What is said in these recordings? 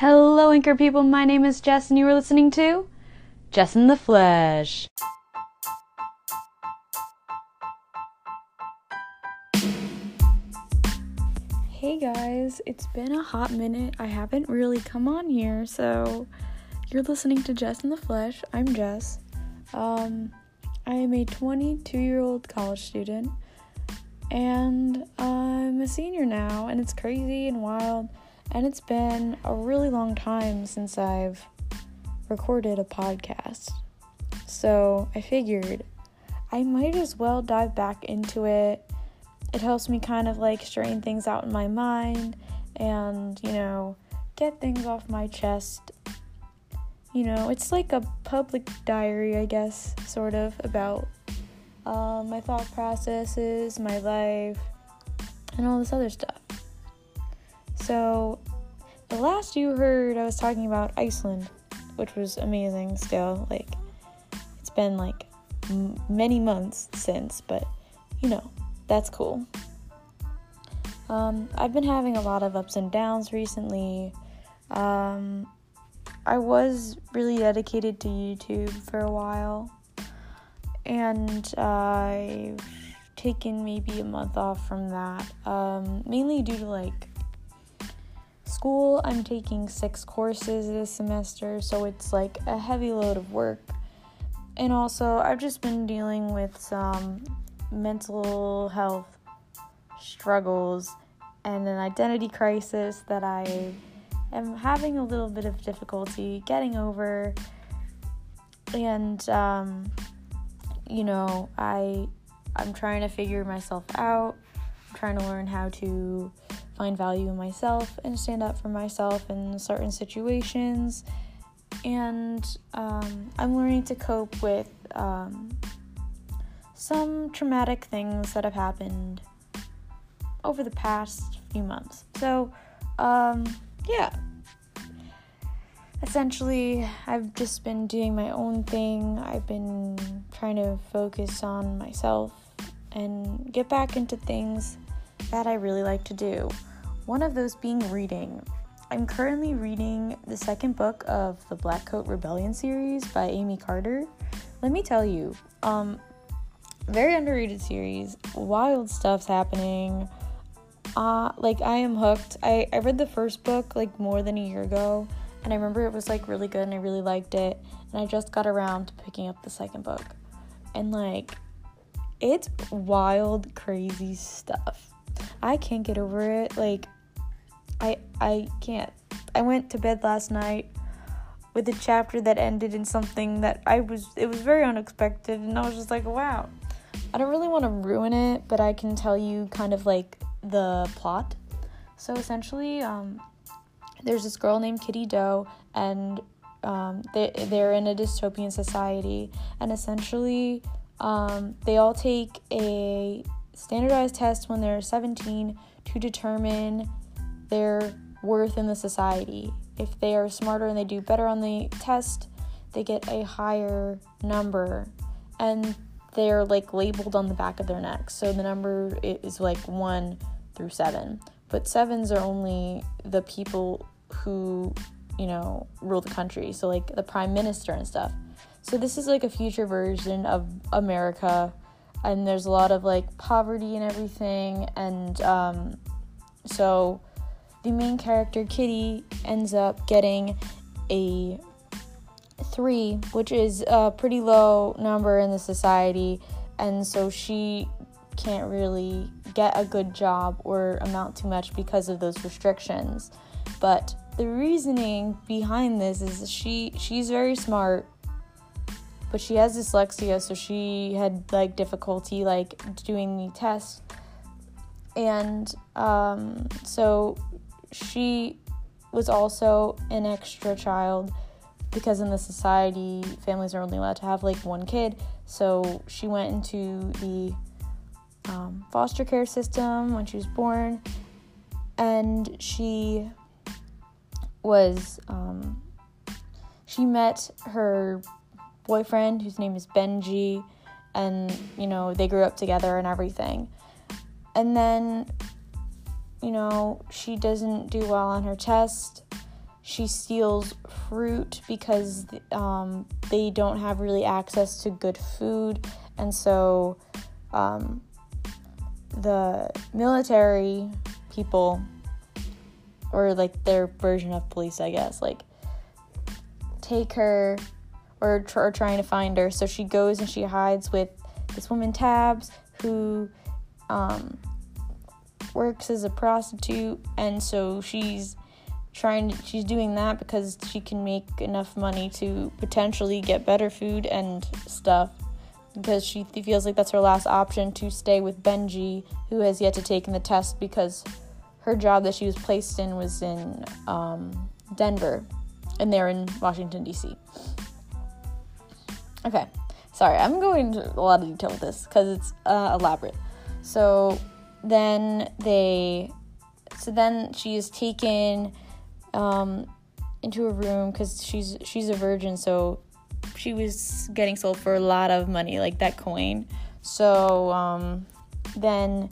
Hello, Anchor people. My name is Jess, and you are listening to Jess in the Flesh. Hey guys, it's been a hot minute. I haven't really come on here, so you're listening to Jess in the Flesh. I'm Jess. Um, I am a 22 year old college student, and I'm a senior now, and it's crazy and wild and it's been a really long time since I've recorded a podcast. So I figured I might as well dive back into it. It helps me kind of like straighten things out in my mind and, you know, get things off my chest. You know, it's like a public diary, I guess, sort of, about uh, my thought processes, my life, and all this other stuff. So, the last you heard, I was talking about Iceland, which was amazing still. Like, it's been like m- many months since, but you know, that's cool. Um, I've been having a lot of ups and downs recently. Um, I was really dedicated to YouTube for a while, and I've taken maybe a month off from that, um, mainly due to like school, I'm taking six courses this semester, so it's like a heavy load of work. And also, I've just been dealing with some mental health struggles and an identity crisis that I am having a little bit of difficulty getting over. And, um, you know, I I'm trying to figure myself out. Trying to learn how to find value in myself and stand up for myself in certain situations. And um, I'm learning to cope with um, some traumatic things that have happened over the past few months. So, um, yeah. Essentially, I've just been doing my own thing. I've been trying to focus on myself and get back into things that I really like to do. One of those being reading. I'm currently reading the second book of the Blackcoat Rebellion series by Aimée Carter. Let me tell you, um, very underrated series. Wild stuff's happening. Uh, like I am hooked. I, I read the first book like more than a year ago, and I remember it was like really good and I really liked it. And I just got around to picking up the second book, and like, it's wild, crazy stuff. I can't get over it. Like, I I can't. I went to bed last night with a chapter that ended in something that I was it was very unexpected and I was just like, wow. I don't really want to ruin it, but I can tell you kind of like the plot. So essentially, um, there's this girl named Kitty Doe, and um, they, they're in a dystopian society, and essentially, um, they all take a standardized test when they're 17 to determine their worth in the society. If they are smarter and they do better on the test, they get a higher number. And they're like labeled on the back of their neck. So the number is like 1 through 7. But sevens are only the people who, you know, rule the country. So like the prime minister and stuff. So this is like a future version of America and there's a lot of like poverty and everything and um, so the main character, Kitty, ends up getting a three, which is a pretty low number in the society, and so she can't really get a good job or amount too much because of those restrictions. But the reasoning behind this is she she's very smart, but she has dyslexia, so she had like difficulty like doing the test. And um, so she was also an extra child because in the society families are only allowed to have like one kid so she went into the um, foster care system when she was born and she was um, she met her boyfriend whose name is benji and you know they grew up together and everything and then you know, she doesn't do well on her test. she steals fruit because um, they don't have really access to good food, and so um, the military people, or like their version of police, I guess, like take her or tr- are trying to find her. So she goes and she hides with this woman Tabs who um, works as a prostitute, and so she's trying to, she's doing that because she can make enough money to potentially get better food and stuff because she feels like that's her last option to stay with Benji who has yet to take in the test because her job that she was placed in was in um, Denver and they're in Washington D.C. Okay, sorry, I'm going into a lot of detail with this because it's uh, elaborate. So then they, so then she is taken um, into a room because she's she's a virgin, so she was getting sold for a lot of money, like that coin. So um, then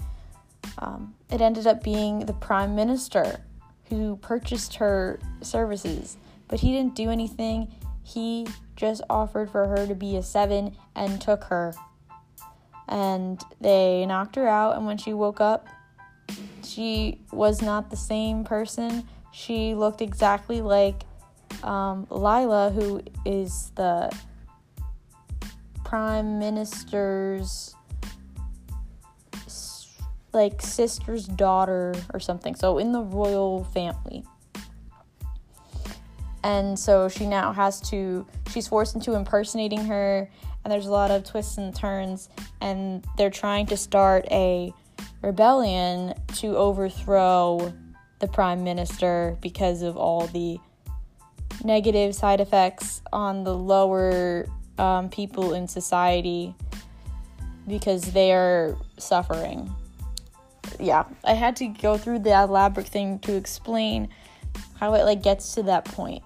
um, it ended up being the prime minister who purchased her services, but he didn't do anything. He just offered for her to be a seven and took her. And they knocked her out, and when she woke up, she was not the same person she looked exactly like um, Lila, who is the prime minister's like sister's daughter or something. So in the royal family. And so she now has to she's forced into impersonating her and there's a lot of twists and turns and they're trying to start a rebellion to overthrow the prime minister because of all the negative side effects on the lower um, people in society because they are suffering. Yeah, I had to go through the elaborate thing to explain how it like gets to that point.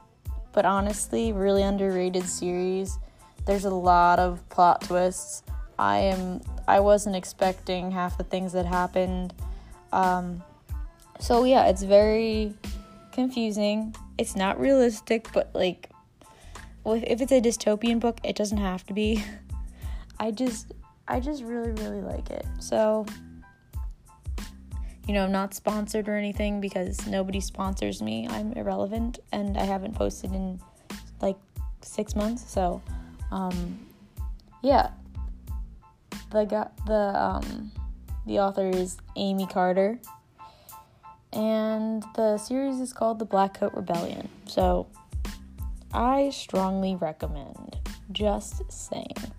But honestly, really underrated series. There's a lot of plot twists. I am I wasn't expecting half the things that happened. Um, so yeah, it's very confusing. It's not realistic, but like if it's a dystopian book, it doesn't have to be. I just I just really really like it. So you know, I'm not sponsored or anything because nobody sponsors me. I'm irrelevant and I haven't posted in like 6 months. So um yeah. The got the um the author is Aimée Carter and the series is called The Blackcoat Rebellion. So I strongly recommend. Just saying.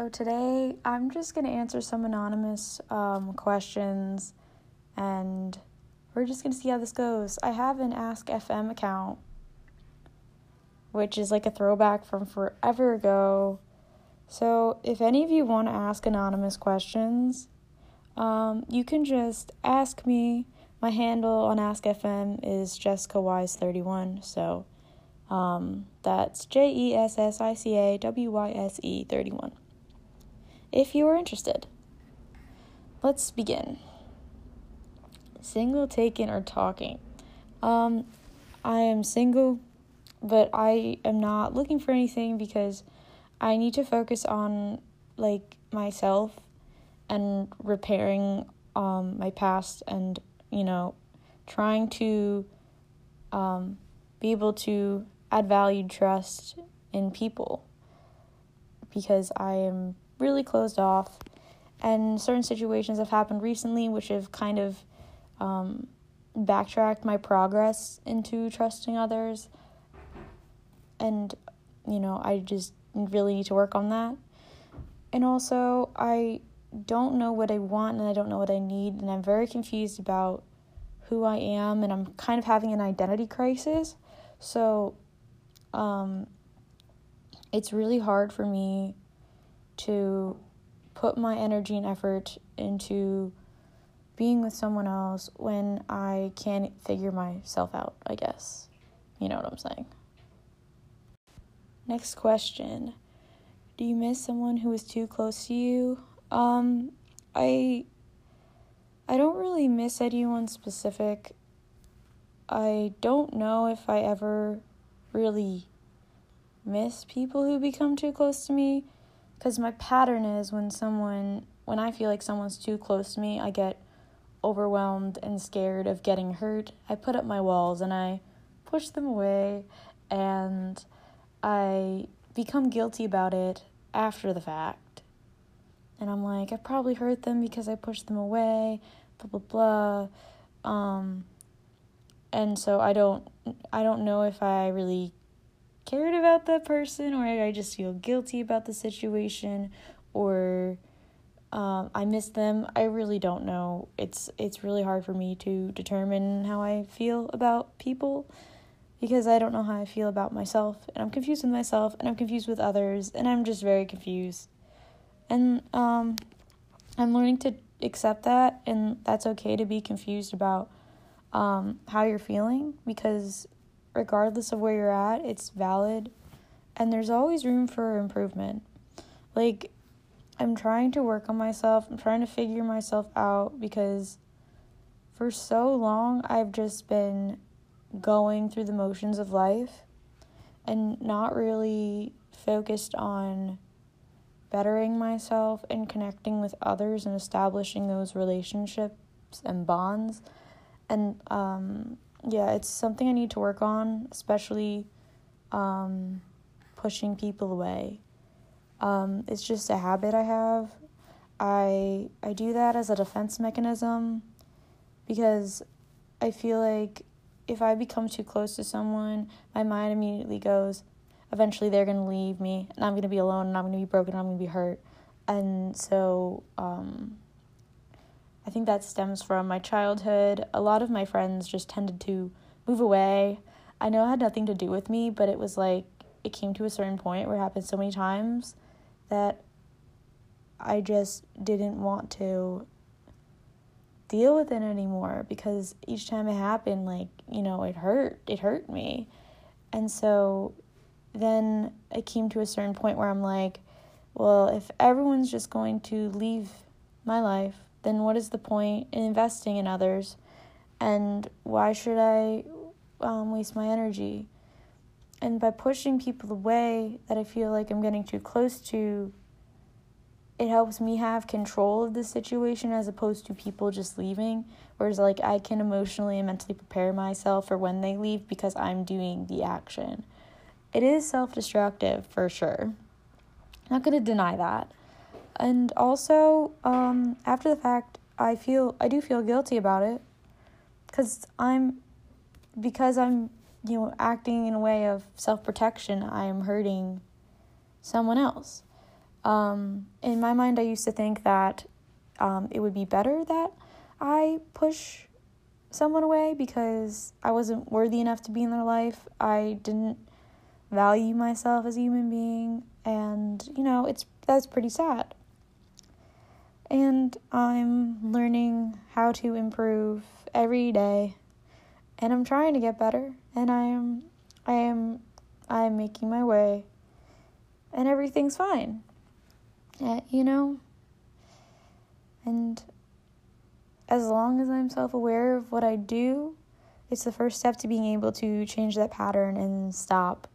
So today I'm just going to answer some anonymous um, questions and we're just going to see how this goes. I have an Ask FM account, which is like a throwback from forever ago. So if any of you want to ask anonymous questions, um, you can just ask me. My handle on Ask FM is Jessica Wyse 31. So um, that's J E S S I C A W Y S E 31. If you are interested, let's begin single, taken, or talking. Um, I am single, but I am not looking for anything because I need to focus on like myself and repairing um, my past and you know trying to um, be able to add value trust in people because I am really closed off and certain situations have happened recently which have kind of um, backtracked my progress into trusting others. And, you know, I just really need to work on that. And also, I don't know what I want and I don't know what I need, and I'm very confused about who I am, and I'm kind of having an identity crisis. So, um, it's really hard for me to put my energy and effort into being with someone else when I can't figure myself out, I guess. You know what I'm saying? next question. Do you miss someone who was too close to you? Um, I I don't really miss anyone specific. I don't know if I ever really miss people who become too close to me because my pattern is when someone when I feel like someone's too close to me, I get overwhelmed and scared of getting hurt. I put up my walls and I push them away and I become guilty about it after the fact. And I'm like, I probably hurt them because I pushed them away, blah blah blah. Um and so I don't I don't know if I really cared about that person or I just feel guilty about the situation or um, I miss them. I really don't know. It's it's really hard for me to determine how I feel about people because I don't know how I feel about myself and I'm confused with myself and I'm confused with others and I'm just very confused. And um, I'm learning to accept that and that's okay to be confused about um, how you're feeling because regardless of where you're at, it's valid and there's always room for improvement. Like I'm trying to work on myself. I'm trying to figure myself out because for so long I've just been going through the motions of life and not really focused on bettering myself and connecting with others and establishing those relationships and bonds. And um, yeah, it's something I need to work on, especially um, pushing people away. Um, it's just a habit I have. I I do that as a defense mechanism because I feel like if I become too close to someone, my mind immediately goes, eventually they're gonna leave me and I'm gonna be alone and I'm gonna be broken and I'm gonna be hurt. And so um, I think that stems from my childhood. A lot of my friends just tended to move away. I know it had nothing to do with me, but it was like it came to a certain point where it happened so many times that I just didn't want to deal with it anymore because each time it happened like you know it hurt it hurt me and so then it came to a certain point where i'm like well if everyone's just going to leave my life then what is the point in investing in others and why should i um, waste my energy and by pushing people away that I feel like I'm getting too close to, it helps me have control of the situation as opposed to people just leaving. Whereas, like, I can emotionally and mentally prepare myself for when they leave because I'm doing the action. It is self destructive for sure. Not gonna deny that. And also, um, after the fact, I feel I do feel guilty about it because I'm because I'm you know, acting in a way of self protection, I am hurting someone else. Um, in my mind, I used to think that um, it would be better that I push someone away because I wasn't worthy enough to be in their life. I didn't value myself as a human being, and you know, it's that's pretty sad. And I'm learning how to improve every day and I'm trying to get better and I am I am I am making my way and everything's fine. You know? And as long as I'm self-aware of what I do, it's the first step to being able to change that pattern and stop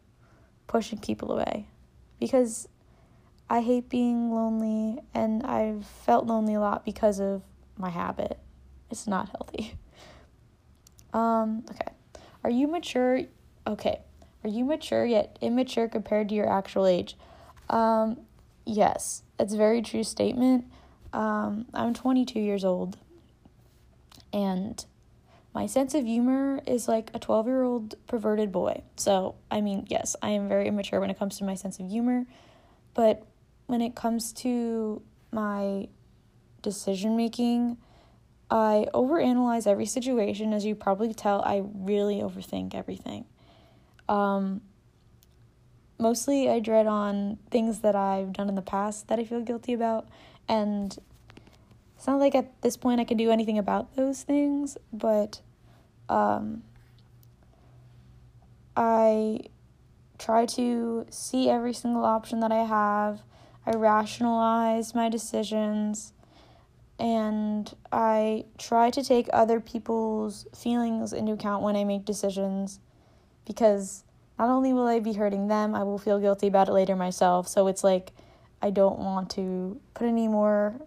pushing people away. Because I hate being lonely and I've felt lonely a lot because of my habit. It's not healthy. Um, okay. Are you mature? Okay. Are you mature yet immature compared to your actual age? Um, yes, it's a very true statement. Um, I'm 22 years old, and my sense of humor is like a 12 year old perverted boy. So, I mean, yes, I am very immature when it comes to my sense of humor, but when it comes to my decision making, I overanalyze every situation. As you probably tell, I really overthink everything. Um, mostly, I dread on things that I've done in the past that I feel guilty about. And it's not like at this point I can do anything about those things, but um, I try to see every single option that I have. I rationalize my decisions and I try to take other people's feelings into account when I make decisions because not only will I be hurting them, I will feel guilty about it later myself. So it's like I don't want to put any more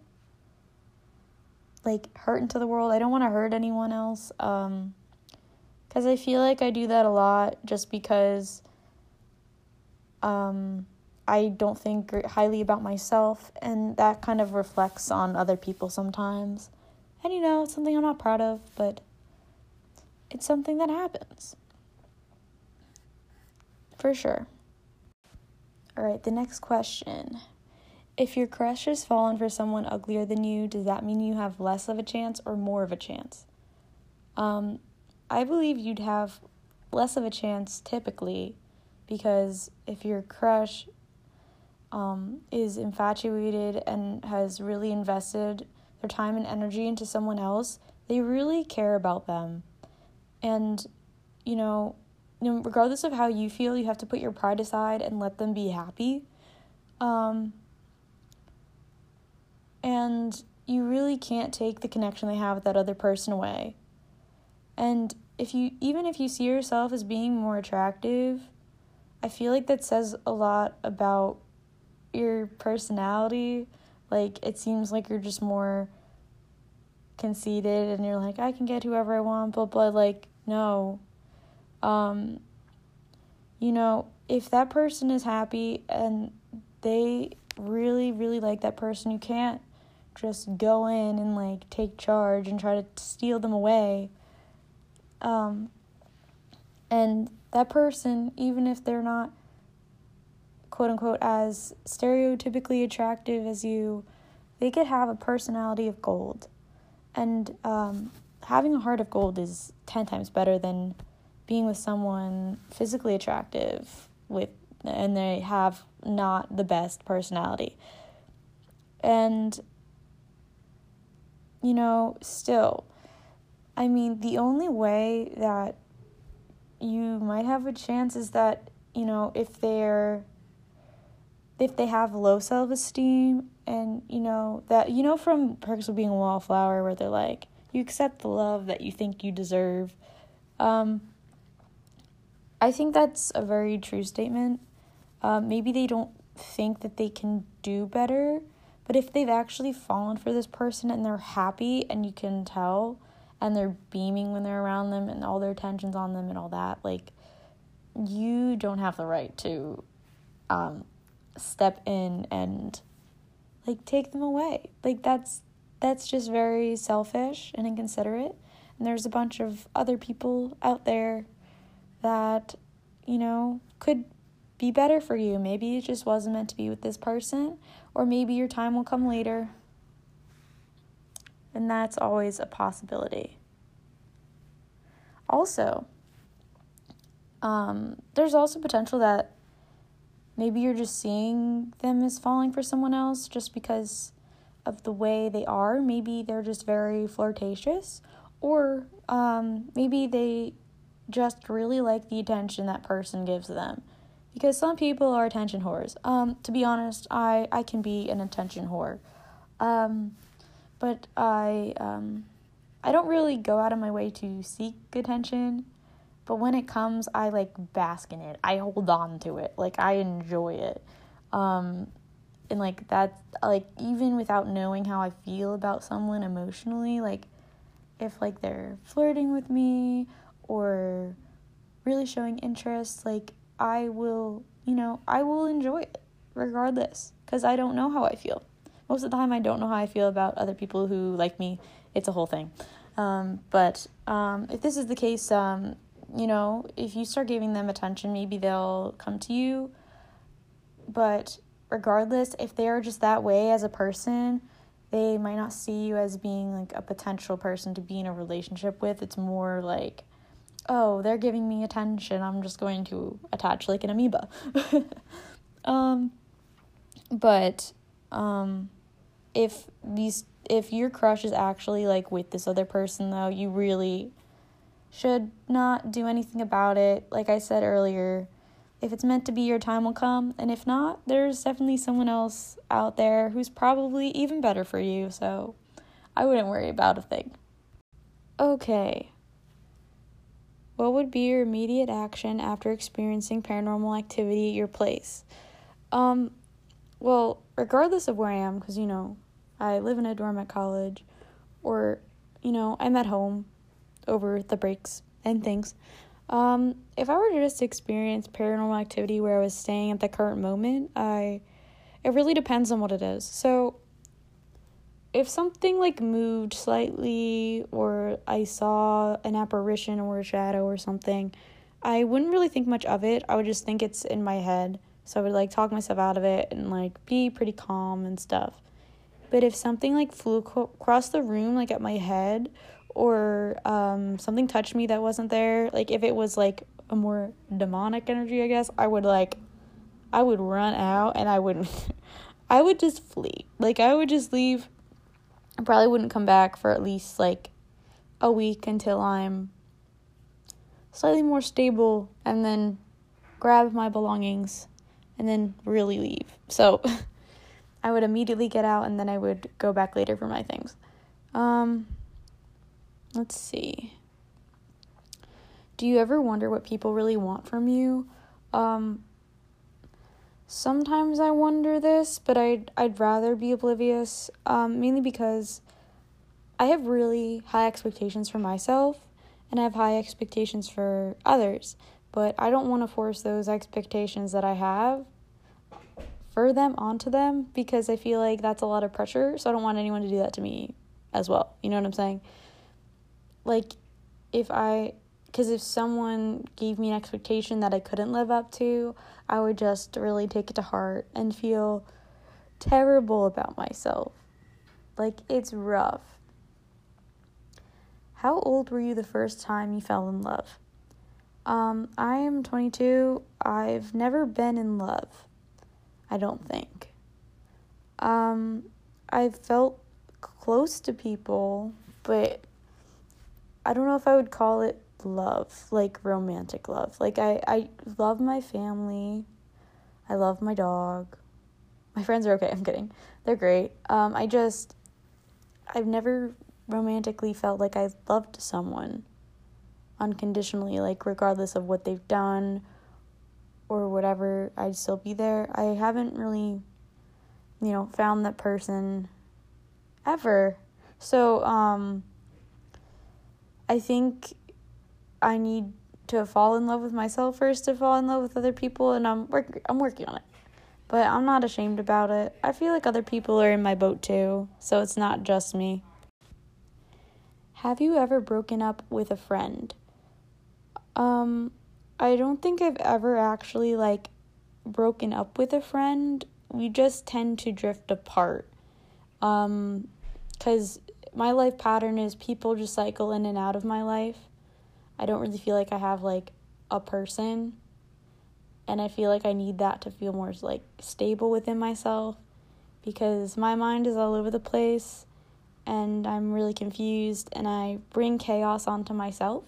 like hurt into the world. I don't want to hurt anyone else. Um cuz I feel like I do that a lot just because um I don't think highly about myself, and that kind of reflects on other people sometimes. And you know, it's something I'm not proud of, but it's something that happens. For sure. All right, the next question. If your crush has fallen for someone uglier than you, does that mean you have less of a chance or more of a chance? Um, I believe you'd have less of a chance typically because if your crush um, is infatuated and has really invested their time and energy into someone else, they really care about them. And, you know, regardless of how you feel, you have to put your pride aside and let them be happy. Um, and you really can't take the connection they have with that other person away. And if you, even if you see yourself as being more attractive, I feel like that says a lot about your personality. Like it seems like you're just more conceited and you're like, I can get whoever I want, but but like no. Um you know, if that person is happy and they really, really like that person, you can't just go in and like take charge and try to steal them away. Um, and that person, even if they're not quote unquote as stereotypically attractive as you, they could have a personality of gold. And um, having a heart of gold is 10 times better than being with someone physically attractive with and they have not the best personality. And you know, still I mean, the only way that you might have a chance is that, you know, if they're if they have low self esteem and you know that you know from perks of being a wallflower where they're like you accept the love that you think you deserve. Um i think that's a very true statement. Um, maybe they don't think that they can do better but if they've actually fallen for this person and they're happy and you can tell and they're beaming when they're around them and all their attention's on them and all that like you don't have the right to um step in and like take them away. Like that's that's just very selfish and inconsiderate. And there's a bunch of other people out there that, you know, could be better for you. Maybe it just wasn't meant to be with this person, or maybe your time will come later. And that's always a possibility. Also, um, there's also potential that Maybe you're just seeing them as falling for someone else just because of the way they are. Maybe they're just very flirtatious, or um, maybe they just really like the attention that person gives them. Because some people are attention whores. Um, to be honest, I, I can be an attention whore. Um, but I um, I don't really go out of my way to seek attention. But when it comes, I like bask in it. I hold on to it. Like I enjoy it. Um and like that like even without knowing how I feel about someone emotionally, like if like they're flirting with me or really showing interest, like I will, you know, I will enjoy it regardless cuz I don't know how I feel. Most of the time I don't know how I feel about other people who like me. It's a whole thing. Um, but um, if this is the case, um, you know, if you start giving them attention, maybe they'll come to you. But regardless, if they're just that way as a person, they might not see you as being like a potential person to be in a relationship with. It's more like, oh, they're giving me attention. I'm just going to attach like an amoeba. um, but um, if these if your crush is actually like with this other person though, you really should not do anything about it. Like I said earlier, if it's meant to be, your time will come. And if not, there's definitely someone else out there who's probably even better for you. So I wouldn't worry about a thing. Okay. What would be your immediate action after experiencing paranormal activity at your place? Um, well, regardless of where I am, because, you know, I live in a dorm at college, or, you know, I'm at home over the breaks and things. Um, if I were to just experience paranormal activity where I was staying at the current moment, I it really depends on what it is. So if something like moved slightly or I saw an apparition or a shadow or something, I wouldn't really think much of it. I would just think it's in my head. So I would like talk myself out of it and like be pretty calm and stuff. But if something like flew across the room like at my head or um, something touched me that wasn't there, like if it was like a more demonic energy, I guess, I would like, I would run out and I wouldn't, I would just flee. Like I would just leave. I probably wouldn't come back for at least like a week until I'm slightly more stable and then grab my belongings and then really leave. So I would immediately get out and then I would go back later for my things. Um, Let's see. Do you ever wonder what people really want from you? Um, sometimes I wonder this, but I'd I'd rather be oblivious. Um, mainly because I have really high expectations for myself, and I have high expectations for others. But I don't want to force those expectations that I have for them onto them because I feel like that's a lot of pressure. So I don't want anyone to do that to me as well. You know what I'm saying? Like if I because if someone gave me an expectation that I couldn't live up to, I would just really take it to heart and feel terrible about myself. Like it's rough. How old were you the first time you fell in love? Um, I am 22. I've never been in love. I don't think. Um, I've felt close to people, but I don't know if I would call it love, like romantic love. Like I I love my family. I love my dog. My friends are okay, I'm kidding. They're great. Um I just I've never romantically felt like I loved someone unconditionally, like regardless of what they've done or whatever, I'd still be there. I haven't really you know, found that person ever. So, um I think I need to fall in love with myself first to fall in love with other people and I'm work I'm working on it. But I'm not ashamed about it. I feel like other people are in my boat too, so it's not just me. Have you ever broken up with a friend? Um I don't think I've ever actually like broken up with a friend. We just tend to drift apart. Um cuz my life pattern is people just cycle in and out of my life. I don't really feel like I have like a person and I feel like I need that to feel more like stable within myself because my mind is all over the place and I'm really confused and I bring chaos onto myself.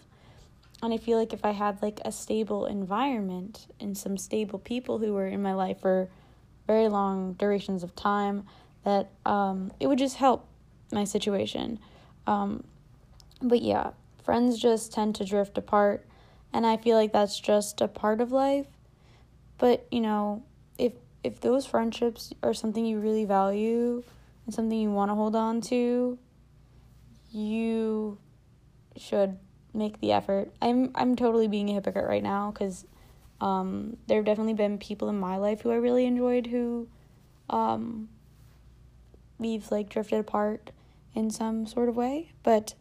And I feel like if I had like a stable environment and some stable people who were in my life for very long durations of time, that um, it would just help my situation. Um, but yeah, friends just tend to drift apart, and I feel like that's just a part of life. But you know, if if those friendships are something you really value and something you want to hold on to, you should make the effort. I'm I'm totally being a hypocrite right now because um, there have definitely been people in my life who I really enjoyed who um, we've like drifted apart in some sort of way, but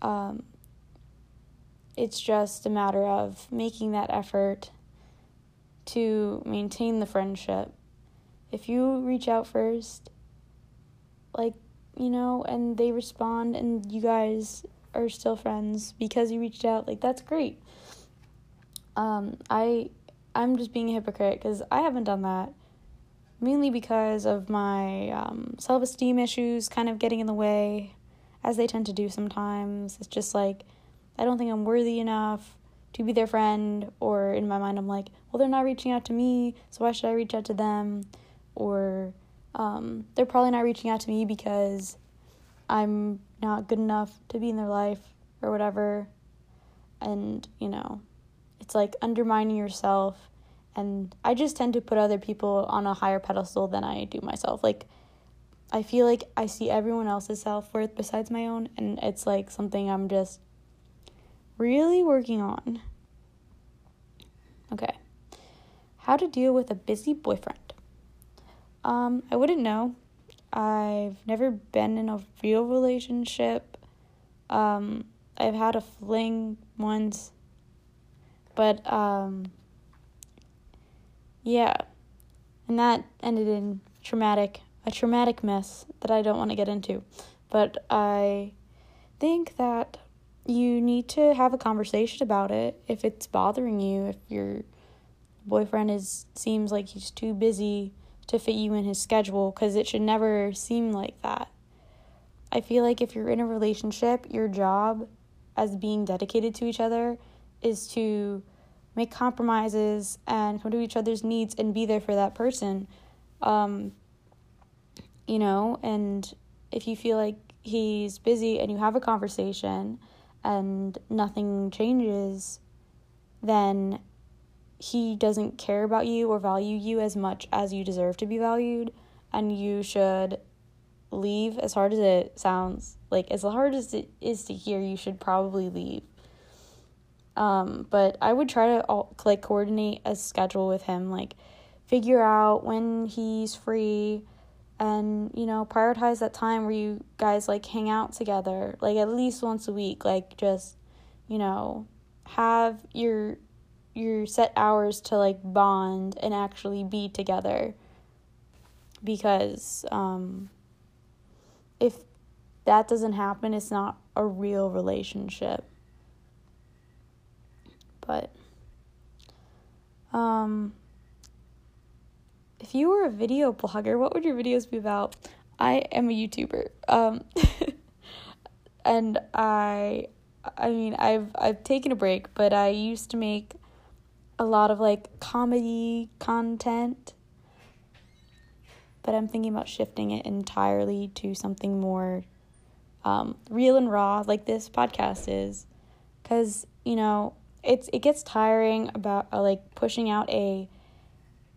um, it's just a matter of making that effort to maintain the friendship. If you reach out first, like, you know, and they respond and you guys are still friends because you reached out, like that's great. Um, I I'm just being a hypocrite because I haven't done that mainly because of my um, self esteem issues kind of getting in the way, as they tend to do sometimes. It's just like, I don't think I'm worthy enough to be their friend, or in my mind, I'm like, well, they're not reaching out to me, so why should I reach out to them? Or um, they're probably not reaching out to me because I'm not good enough to be in their life or whatever. And, you know, it's like undermining yourself. And I just tend to put other people on a higher pedestal than I do myself. Like, I feel like I see everyone else's self worth besides my own, and it's like something I'm just really working on. Okay. How to deal with a busy boyfriend. Um, I wouldn't know. I've never been in a real relationship. Um, I've had a fling once, but um, yeah, and that ended in traumatic, a traumatic mess that I don't want to get into. But I think that you need to have a conversation about it if it's bothering you, if your boyfriend is seems like he's too busy to fit you in his schedule because it should never seem like that. I feel like if you're in a relationship, your job as being dedicated to each other is to make compromises and come to each other's needs and be there for that person. Um, you know, and if you feel like he's busy and you have a conversation and nothing changes, then he doesn't care about you or value you as much as you deserve to be valued, and you should leave as hard as it sounds like as hard as it is to hear you should probably leave um but i would try to all, like coordinate a schedule with him like figure out when he's free and you know prioritize that time where you guys like hang out together like at least once a week like just you know have your your set hours to like bond and actually be together. Because um if that doesn't happen it's not a real relationship but um if you were a video blogger what would your videos be about i am a youtuber um and i i mean i've i've taken a break but i used to make a lot of like comedy content. But I'm thinking about shifting it entirely to something more um, real and raw, like this podcast is, because you know it's it gets tiring about uh, like pushing out a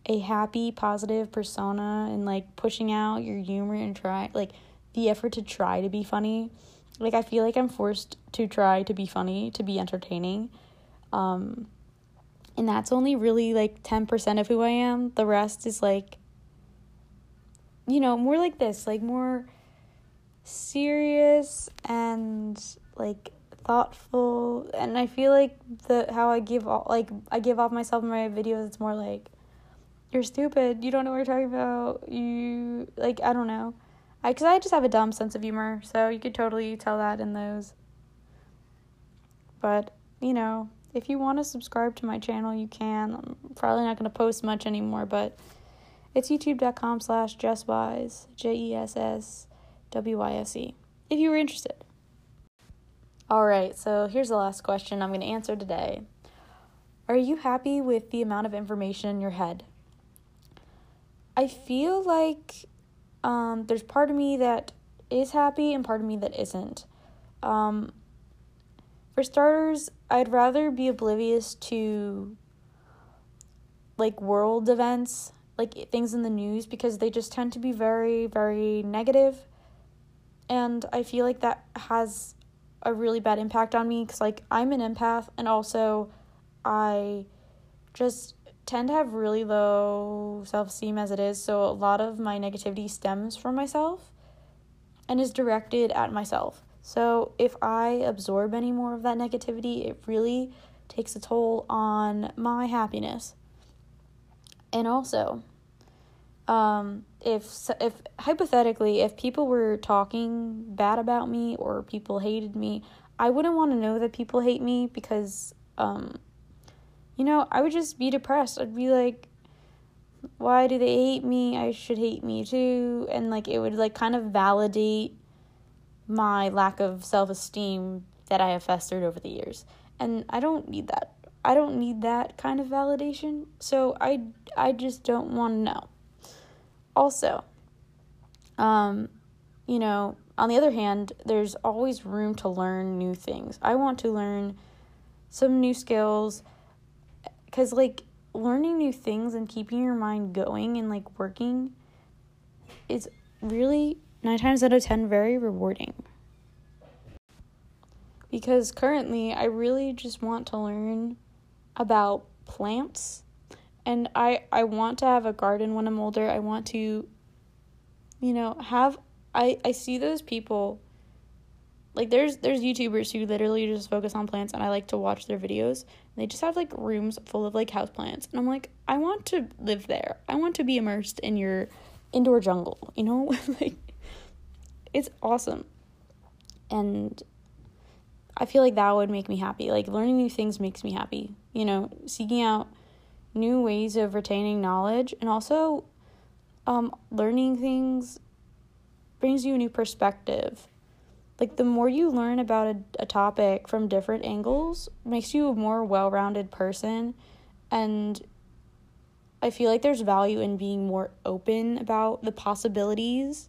a happy, positive persona and like pushing out your humor and try like the effort to try to be funny. Like I feel like I'm forced to try to be funny, to be entertaining. Um, and that's only really like 10% of who I am. The rest is like, you know, more like this, like more serious and like thoughtful. And I feel like the how I give all like I give off myself in my videos. It's more like you're stupid. You don't know what you're talking about. You like I don't know. I because I just have a dumb sense of humor, so you could totally tell that in those. But you know, if you want to subscribe to my channel, you can. I'm probably not going to post much anymore, but it's youtube.com slash jesswyse, J E S S W Y S E, if you were interested. All right, so here's the last question I'm going to answer today. Are you happy with the amount of information in your head? I feel like um, there's part of me that is happy and part of me that isn't. Um, for starters, I'd rather be oblivious to like world events, like things in the news, because they just tend to be very, very negative. And I feel like that has a really bad impact on me because, like, I'm an empath, and also I just tend to have really low self esteem as it is. So a lot of my negativity stems from myself and is directed at myself. So if I absorb any more of that negativity, it really takes a toll on my happiness. And also, um, if if hypothetically, if people were talking bad about me or people hated me, I wouldn't want to know that people hate me because, um, you know, I would just be depressed. I'd be like, why do they hate me? I should hate me too. And like, it would like kind of validate my lack of self esteem that I have festered over the years. And I don't need that. I don't need that kind of validation. So I I just don't want to know. Also, um, you know, on the other hand, there's always room to learn new things. I want to learn some new skills cuz like learning new things and keeping your mind going and like working is really 9 times out of 10 very rewarding. Because currently I really just want to learn about plants and I I want to have a garden when I'm older. I want to you know, have I I see those people like there's there's YouTubers who literally just focus on plants and I like to watch their videos. They just have like rooms full of like house plants and I'm like I want to live there. I want to be immersed in your indoor jungle, you know? like it's awesome. And I feel like that would make me happy. Like learning new things makes me happy. You know, seeking out new ways of retaining knowledge and also um, learning things brings you a new perspective. Like the more you learn about a, a topic from different angles makes you a more well-rounded person and I feel like there's value in being more open about the possibilities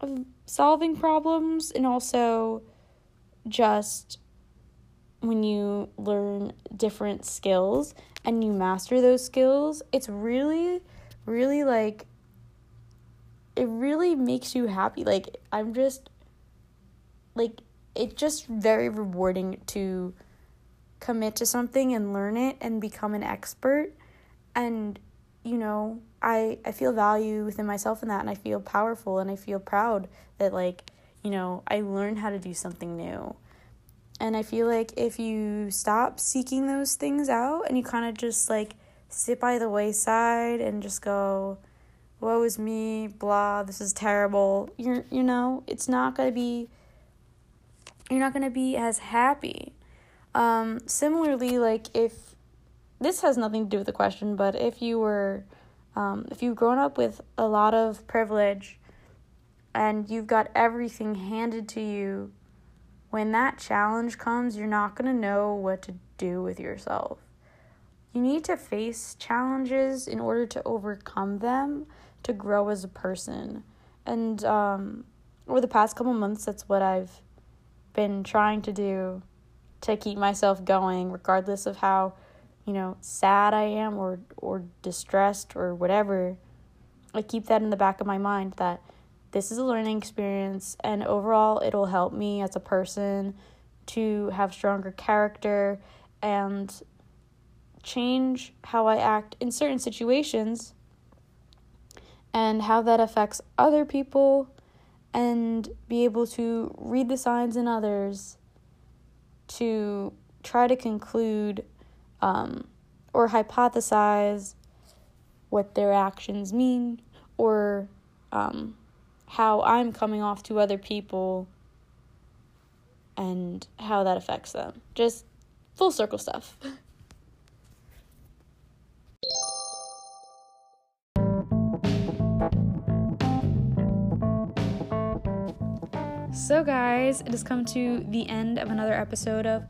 of solving problems and also just when you learn different skills and you master those skills, it's really, really like, it really makes you happy. Like, I'm just, like, it's just very rewarding to commit to something and learn it and become an expert. And, you know, I, I feel value within myself in that and I feel powerful and I feel proud that, like, you know, I learned how to do something new. And I feel like if you stop seeking those things out and you kind of just like sit by the wayside and just go, woe is me, blah, this is terrible, you're, you know, it's not going to be, you're not going to be as happy. Um, similarly, like if, this has nothing to do with the question, but if you were, um, if you've grown up with a lot of privilege and you've got everything handed to you when that challenge comes, you're not going to know what to do with yourself. You need to face challenges in order to overcome them to grow as a person. And um, over the past couple months, that's what I've been trying to do to keep myself going, regardless of how, you know, sad I am or or distressed or whatever. I keep that in the back of my mind that this is a learning experience, and overall, it'll help me as a person to have stronger character and change how I act in certain situations and how that affects other people and be able to read the signs in others to try to conclude um, or hypothesize what their actions mean or um, how I'm coming off to other people and how that affects them. Just full circle stuff. So, guys, it has come to the end of another episode of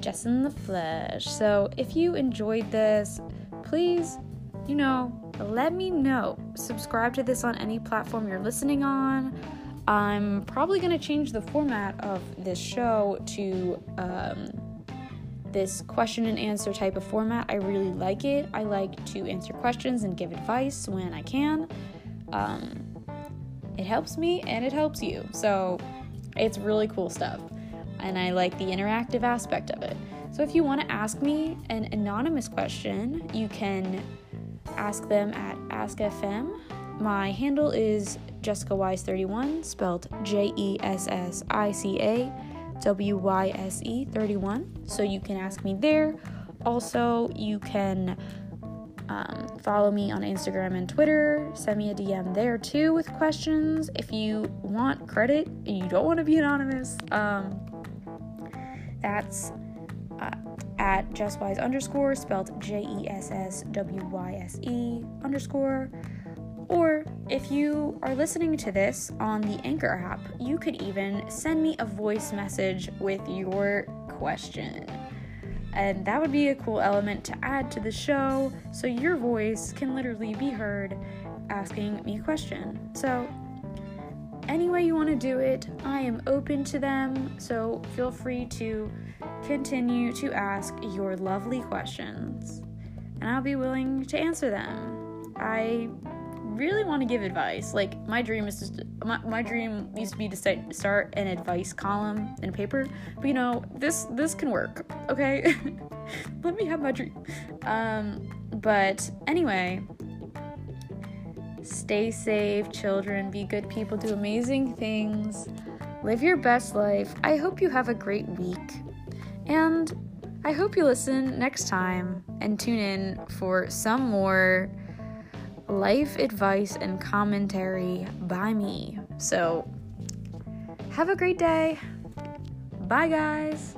Jess in the Flesh. So, if you enjoyed this, please, you know, let me know. Subscribe to this on any platform you're listening on. I'm probably going to change the format of this show to um, this question and answer type of format. I really like it. I like to answer questions and give advice when I can. Um, it helps me and it helps you. So it's really cool stuff. And I like the interactive aspect of it. So if you want to ask me an anonymous question, you can ask them at AskFM. My handle is Jessica Wyse 31, spelled J E S S I C A W Y S E 31. So you can ask me there. Also, you can um, follow me on Instagram and Twitter. Send me a DM there too with questions. If you want credit and you don't want to be anonymous, um, that's uh, at JessWyse underscore, spelled J E S S W Y S E underscore. Or if you are listening to this on the Anchor app, you could even send me a voice message with your question. And that would be a cool element to add to the show so your voice can literally be heard asking me a question. So, any way you want to do it, I am open to them. So, feel free to continue to ask your lovely questions, and I'll be willing to answer them. I really want to give advice. Like my dream is just my, my dream used to be to start an advice column in a paper, but you know this this can work. Okay, let me have my dream. Um, but anyway, stay safe, children. Be good people. Do amazing things. Live your best life. I hope you have a great week, and I hope you listen next time and tune in for some more life advice and commentary by me. So, have a great day. Bye, guys.